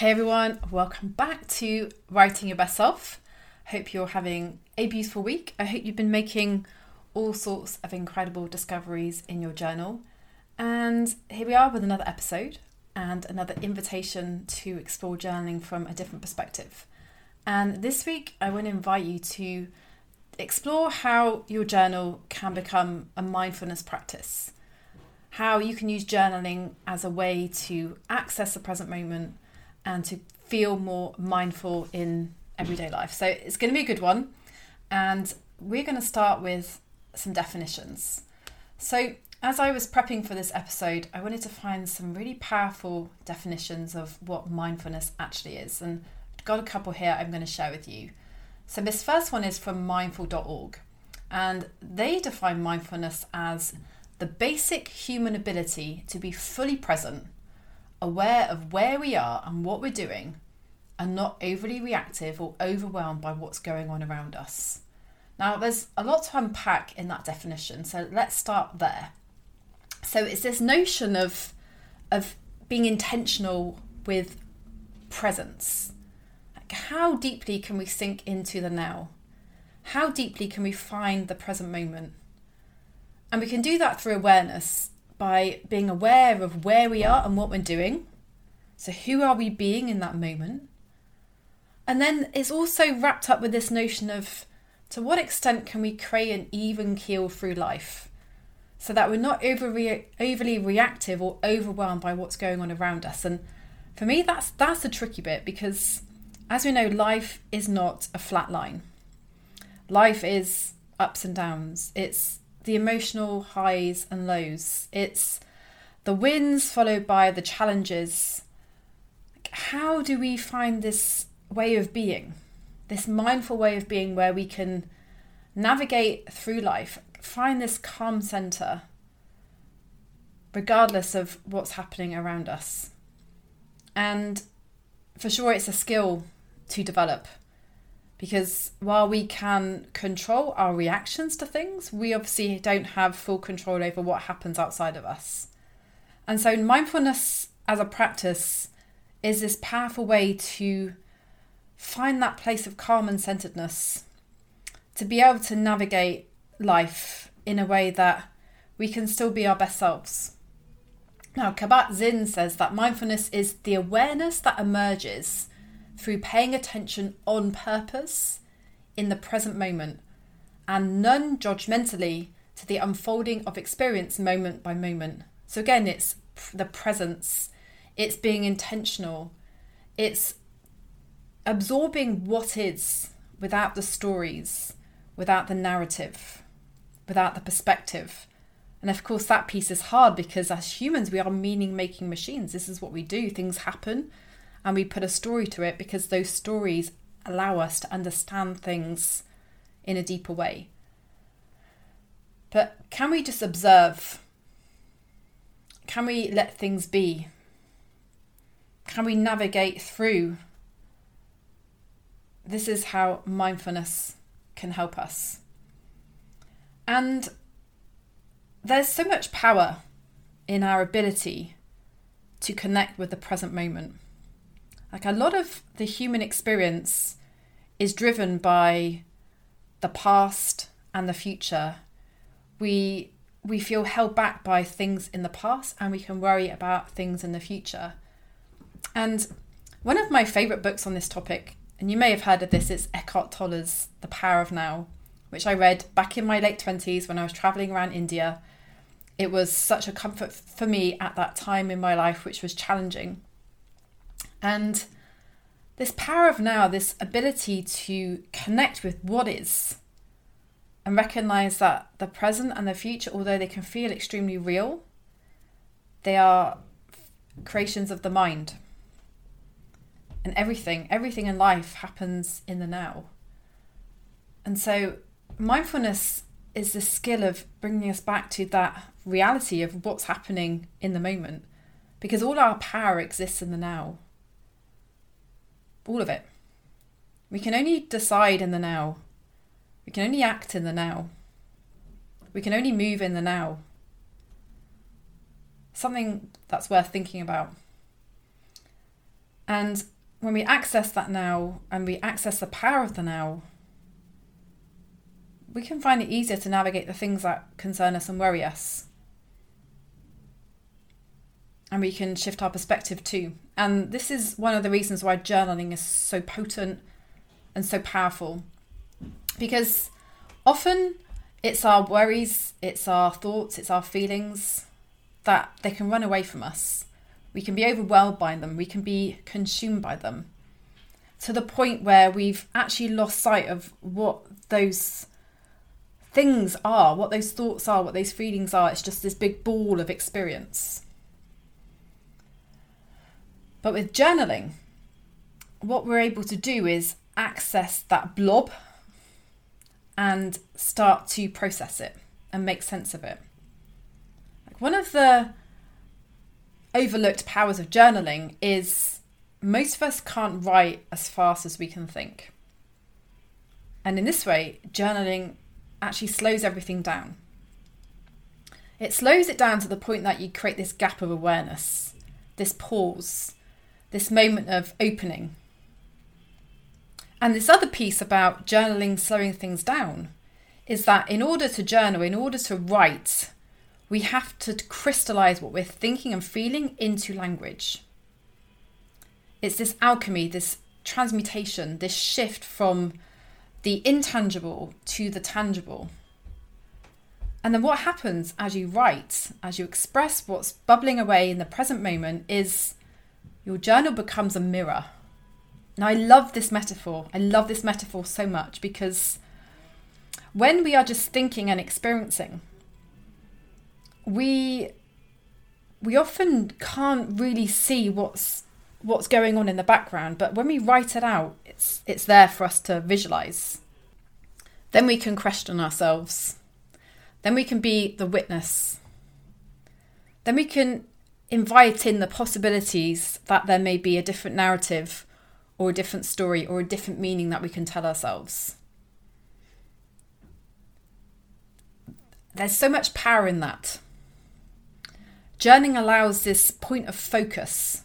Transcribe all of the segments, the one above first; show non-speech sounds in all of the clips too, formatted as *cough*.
Hey everyone, welcome back to Writing Your Best Self. Hope you're having a beautiful week. I hope you've been making all sorts of incredible discoveries in your journal. And here we are with another episode and another invitation to explore journaling from a different perspective. And this week, I want to invite you to explore how your journal can become a mindfulness practice, how you can use journaling as a way to access the present moment and to feel more mindful in everyday life. So it's going to be a good one. And we're going to start with some definitions. So, as I was prepping for this episode, I wanted to find some really powerful definitions of what mindfulness actually is. And I've got a couple here I'm going to share with you. So, this first one is from mindful.org. And they define mindfulness as the basic human ability to be fully present aware of where we are and what we're doing, and not overly reactive or overwhelmed by what's going on around us. Now, there's a lot to unpack in that definition, so let's start there. So, it's this notion of, of being intentional with presence. Like how deeply can we sink into the now? How deeply can we find the present moment? And we can do that through awareness by being aware of where we are and what we're doing. So, who are we being in that moment? And then it's also wrapped up with this notion of to what extent can we create an even keel through life so that we're not over overly reactive or overwhelmed by what's going on around us. And for me, that's that's the tricky bit because, as we know, life is not a flat line. Life is ups and downs. It's the emotional highs and lows. It's the wins followed by the challenges. How do we find this way of being, this mindful way of being where we can navigate through life, find this calm center, regardless of what's happening around us? And for sure, it's a skill to develop because while we can control our reactions to things, we obviously don't have full control over what happens outside of us. And so, mindfulness as a practice is this powerful way to find that place of calm and centeredness, to be able to navigate life in a way that we can still be our best selves. Now, Kabat Zinn says that mindfulness is the awareness that emerges through paying attention on purpose in the present moment and non judgmentally to the unfolding of experience moment by moment. So, again, it's the presence, it's being intentional, it's absorbing what is without the stories, without the narrative, without the perspective. And of course, that piece is hard because as humans, we are meaning making machines. This is what we do. Things happen, and we put a story to it because those stories allow us to understand things in a deeper way. But can we just observe? Can we let things be? Can we navigate through? This is how mindfulness can help us. And there's so much power in our ability to connect with the present moment. Like a lot of the human experience is driven by the past and the future. We we feel held back by things in the past and we can worry about things in the future. And one of my favorite books on this topic, and you may have heard of this, is Eckhart Tolle's The Power of Now, which I read back in my late 20s when I was traveling around India. It was such a comfort for me at that time in my life, which was challenging. And this power of now, this ability to connect with what is and recognize that the present and the future, although they can feel extremely real, they are creations of the mind. And everything, everything in life happens in the now. And so mindfulness is the skill of bringing us back to that reality of what's happening in the moment because all our power exists in the now. All of it. We can only decide in the now. We can only act in the now. We can only move in the now. Something that's worth thinking about. And when we access that now and we access the power of the now, we can find it easier to navigate the things that concern us and worry us. And we can shift our perspective too. And this is one of the reasons why journaling is so potent and so powerful. Because often it's our worries, it's our thoughts, it's our feelings that they can run away from us. We can be overwhelmed by them, we can be consumed by them to the point where we've actually lost sight of what those things are, what those thoughts are, what those feelings are. It's just this big ball of experience. But with journaling, what we're able to do is access that blob and start to process it and make sense of it. Like one of the overlooked powers of journaling is most of us can't write as fast as we can think. And in this way, journaling actually slows everything down. It slows it down to the point that you create this gap of awareness, this pause, this moment of opening. And this other piece about journaling slowing things down is that in order to journal, in order to write, we have to crystallize what we're thinking and feeling into language. It's this alchemy, this transmutation, this shift from the intangible to the tangible. And then what happens as you write, as you express what's bubbling away in the present moment, is your journal becomes a mirror. Now, I love this metaphor. I love this metaphor so much because when we are just thinking and experiencing, we we often can't really see what's what's going on in the background, but when we write it out, it's it's there for us to visualize. Then we can question ourselves. Then we can be the witness. Then we can invite in the possibilities that there may be a different narrative or a different story or a different meaning that we can tell ourselves. There's so much power in that. Journaling allows this point of focus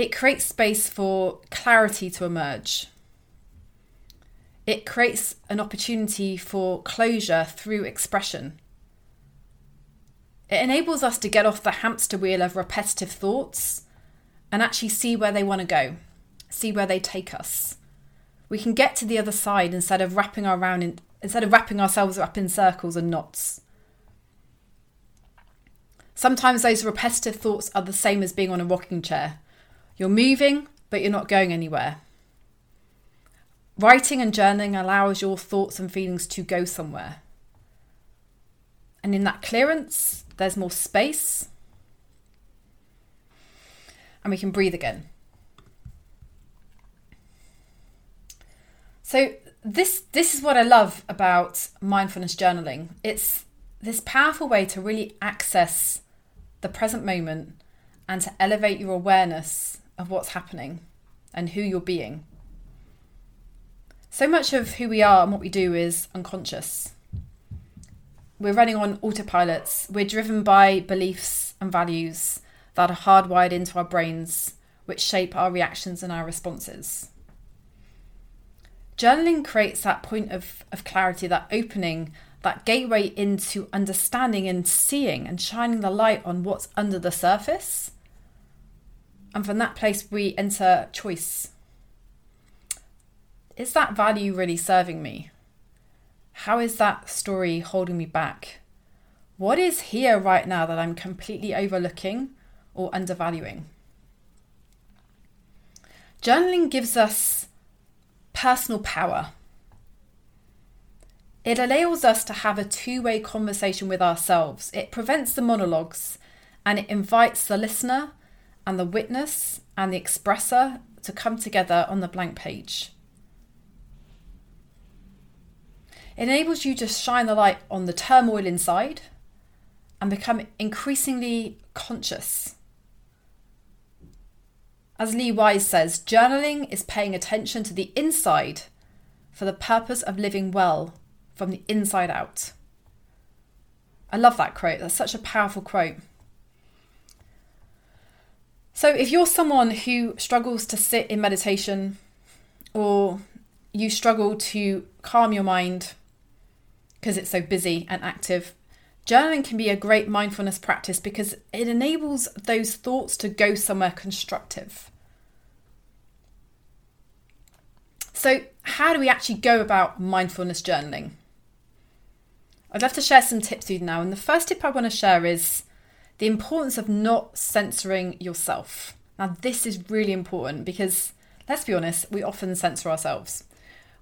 it creates space for clarity to emerge. It creates an opportunity for closure through expression. It enables us to get off the hamster wheel of repetitive thoughts and actually see where they want to go, see where they take us. We can get to the other side instead of wrapping around in, instead of wrapping ourselves up in circles and knots. Sometimes those repetitive thoughts are the same as being on a rocking chair. You're moving, but you're not going anywhere. Writing and journaling allows your thoughts and feelings to go somewhere. And in that clearance, there's more space. And we can breathe again. So this this is what I love about mindfulness journaling. It's this powerful way to really access the present moment and to elevate your awareness of what's happening and who you're being. So much of who we are and what we do is unconscious. We're running on autopilots. We're driven by beliefs and values that are hardwired into our brains, which shape our reactions and our responses. Journaling creates that point of, of clarity, that opening, that gateway into understanding and seeing and shining the light on what's under the surface and from that place, we enter choice. Is that value really serving me? How is that story holding me back? What is here right now that I'm completely overlooking or undervaluing? Journaling gives us personal power. It allows us to have a two way conversation with ourselves. It prevents the monologues and it invites the listener and the witness and the expresser to come together on the blank page. It enables you to shine the light on the turmoil inside and become increasingly conscious. As Lee Wise says, journaling is paying attention to the inside for the purpose of living well from the inside out. I love that quote. That's such a powerful quote. So, if you're someone who struggles to sit in meditation or you struggle to calm your mind because it's so busy and active, journaling can be a great mindfulness practice because it enables those thoughts to go somewhere constructive. So, how do we actually go about mindfulness journaling? I'd love to share some tips with you now. And the first tip I want to share is the importance of not censoring yourself. Now, this is really important because let's be honest, we often censor ourselves.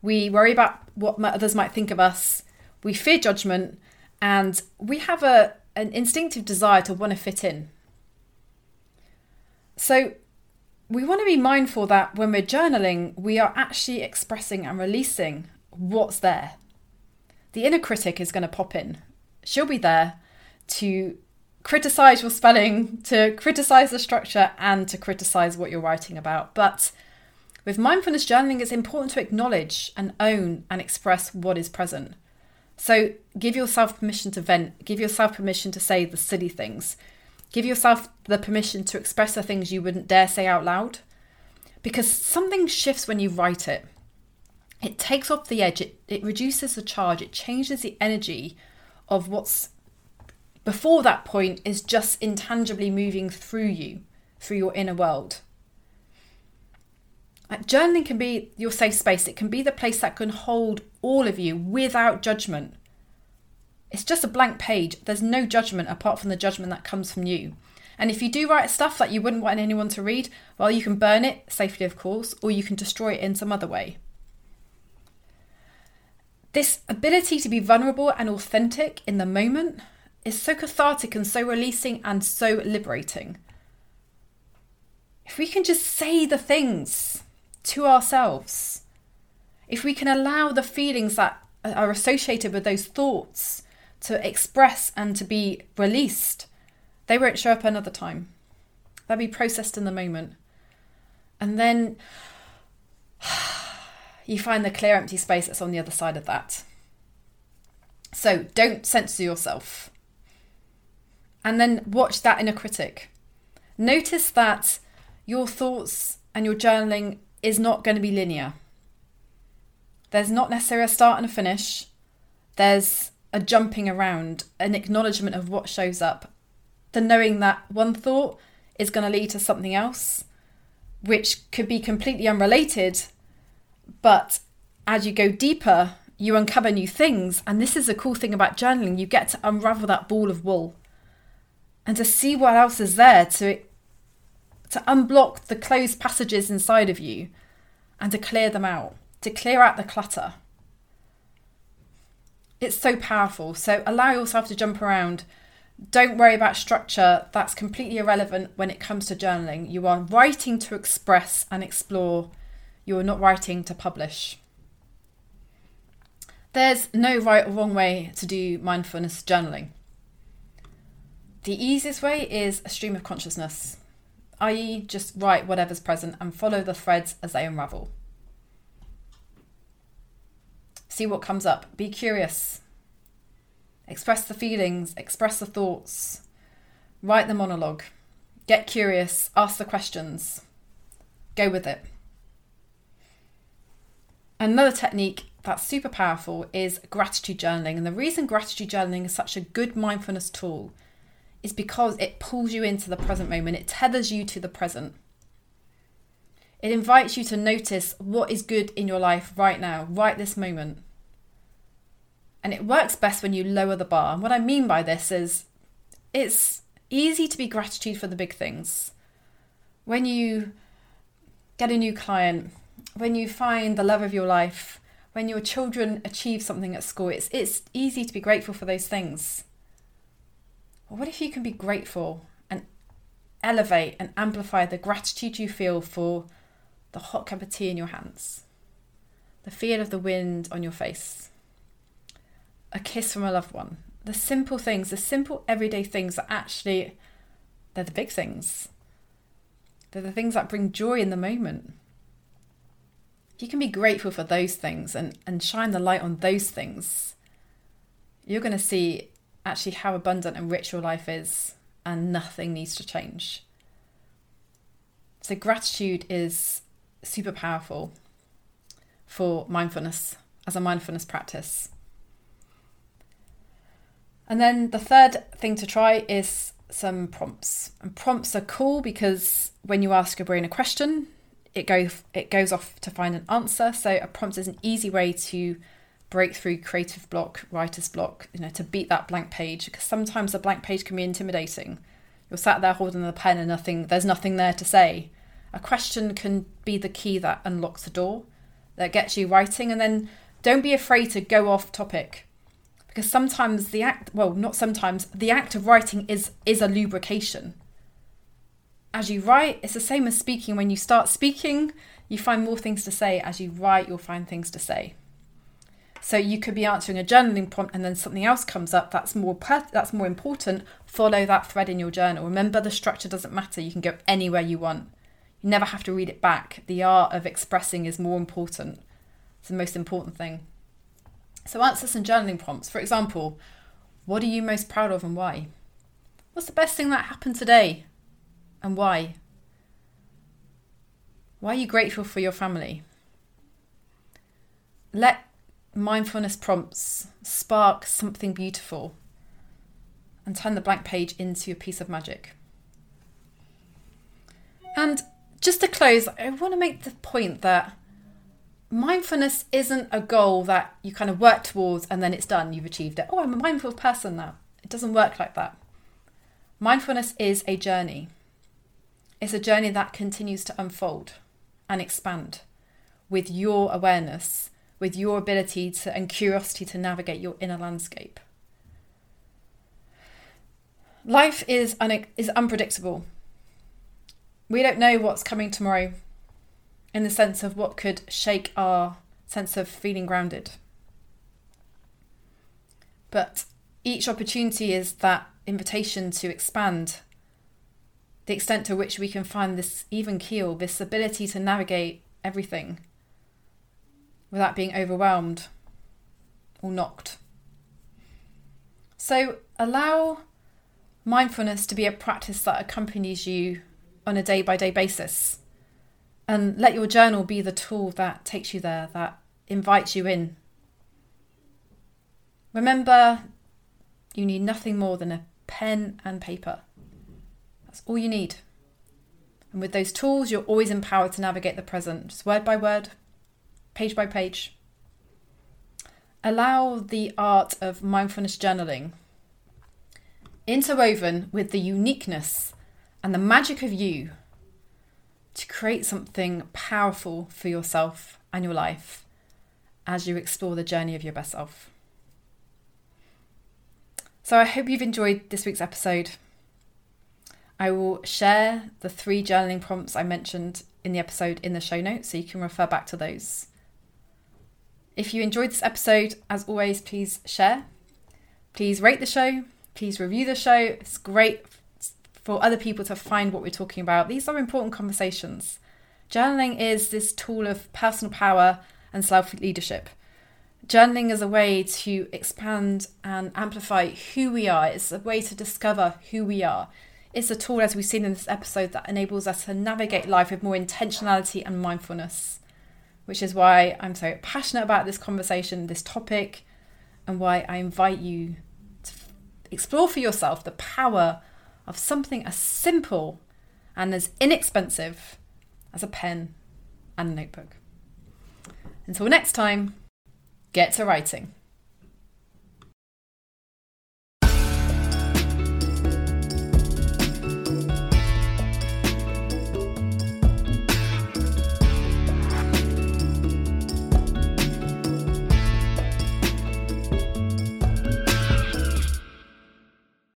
We worry about what others might think of us, we fear judgment, and we have a, an instinctive desire to want to fit in. So, we want to be mindful that when we're journaling, we are actually expressing and releasing what's there. The inner critic is going to pop in. She'll be there to criticize your spelling, to criticize the structure, and to criticize what you're writing about. But with mindfulness journaling, it's important to acknowledge and own and express what is present. So give yourself permission to vent, give yourself permission to say the silly things, give yourself the permission to express the things you wouldn't dare say out loud. Because something shifts when you write it. It takes off the edge, it, it reduces the charge, it changes the energy of what's before that point is just intangibly moving through you, through your inner world. Like journaling can be your safe space, it can be the place that can hold all of you without judgment. It's just a blank page, there's no judgment apart from the judgment that comes from you. And if you do write stuff that you wouldn't want anyone to read, well, you can burn it safely, of course, or you can destroy it in some other way. This ability to be vulnerable and authentic in the moment is so cathartic and so releasing and so liberating. If we can just say the things to ourselves, if we can allow the feelings that are associated with those thoughts to express and to be released, they won't show up another time. They'll be processed in the moment. And then *sighs* you find the clear, empty space that's on the other side of that. So don't censor yourself and then watch that inner critic. Notice that your thoughts and your journaling is not going to be linear. There's not necessarily a start and a finish. There's a jumping around, an acknowledgement of what shows up, the knowing that one thought is going to lead to something else, which could be completely unrelated, but as you go deeper, you uncover new things. And this is the cool thing about journaling you get to unravel that ball of wool and to see what else is there to to unblock the closed passages inside of you and to clear them out, to clear out the clutter. It's so powerful. So allow yourself to jump around. Don't worry about structure. That's completely irrelevant when it comes to journaling. You are writing to express and explore. You are not writing to publish. There's no right or wrong way to do mindfulness journaling. The easiest way is a stream of consciousness, i.e., just write whatever's present and follow the threads as they unravel. See what comes up. Be curious. Express the feelings, express the thoughts. Write the monologue. Get curious, ask the questions. Go with it. Another technique that's super powerful is gratitude journaling. And the reason gratitude journaling is such a good mindfulness tool is because it pulls you into the present moment, it tethers you to the present. It invites you to notice what is good in your life right now, right this moment. And it works best when you lower the bar. And what I mean by this is it's easy to be gratitude for the big things. When you get a new client, when you find the love of your life, when your children achieve something at school, it's, it's easy to be grateful for those things. Well, what if you can be grateful and elevate and amplify the gratitude you feel for the hot cup of tea in your hands, the feel of the wind on your face, a kiss from a loved one, the simple things, the simple everyday things that actually they're the big things. They're the things that bring joy in the moment. If you can be grateful for those things and, and shine the light on those things, you're going to see actually how abundant and rich your life is, and nothing needs to change. So, gratitude is super powerful for mindfulness as a mindfulness practice. And then the third thing to try is some prompts. And prompts are cool because when you ask your brain a question, it goes it goes off to find an answer. So a prompt is an easy way to break through creative block, writer's block, you know, to beat that blank page because sometimes a blank page can be intimidating. You're sat there holding the pen and nothing there's nothing there to say. A question can be the key that unlocks the door, that gets you writing and then don't be afraid to go off topic. Because sometimes the act well not sometimes the act of writing is is a lubrication. As you write it's the same as speaking. When you start speaking you find more things to say. As you write you'll find things to say so you could be answering a journaling prompt and then something else comes up that's more that's more important follow that thread in your journal remember the structure doesn't matter you can go anywhere you want you never have to read it back the art of expressing is more important it's the most important thing so answer some journaling prompts. For example, what are you most proud of and why? What's the best thing that happened today and why? Why are you grateful for your family? Let mindfulness prompts spark something beautiful and turn the blank page into a piece of magic. And just to close, I want to make the point that mindfulness isn't a goal that you kind of work towards and then it's done, you've achieved it. Oh, I'm a mindful person now. It doesn't work like that. Mindfulness is a journey. It's a journey that continues to unfold and expand with your awareness, with your ability to and curiosity to navigate your inner landscape. Life is un- is unpredictable. We don't know what's coming tomorrow in the sense of what could shake our sense of feeling grounded. But each opportunity is that invitation to expand the extent to which we can find this even keel, this ability to navigate everything without being overwhelmed or knocked. So allow mindfulness to be a practice that accompanies you on a day by day basis. And let your journal be the tool that takes you there, that invites you in. Remember, you need nothing more than a pen and paper. That's all you need. And with those tools, you're always empowered to navigate the present, just word by word, page by page. Allow the art of mindfulness journaling, interwoven with the uniqueness and the magic of you, to create something powerful for yourself and your life as you explore the journey of your best self. So, I hope you've enjoyed this week's episode. I will share the three journaling prompts I mentioned in the episode in the show notes so you can refer back to those. If you enjoyed this episode, as always, please share. Please rate the show. Please review the show. It's great for other people to find what we're talking about. These are important conversations. Journaling is this tool of personal power and self leadership. Journaling is a way to expand and amplify who we are. It's a way to discover who we are. It's a tool, as we've seen in this episode, that enables us to navigate life with more intentionality and mindfulness, which is why I'm so passionate about this conversation, this topic, and why I invite you to explore for yourself the power of something as simple and as inexpensive as a pen and a notebook. Until next time, get to writing.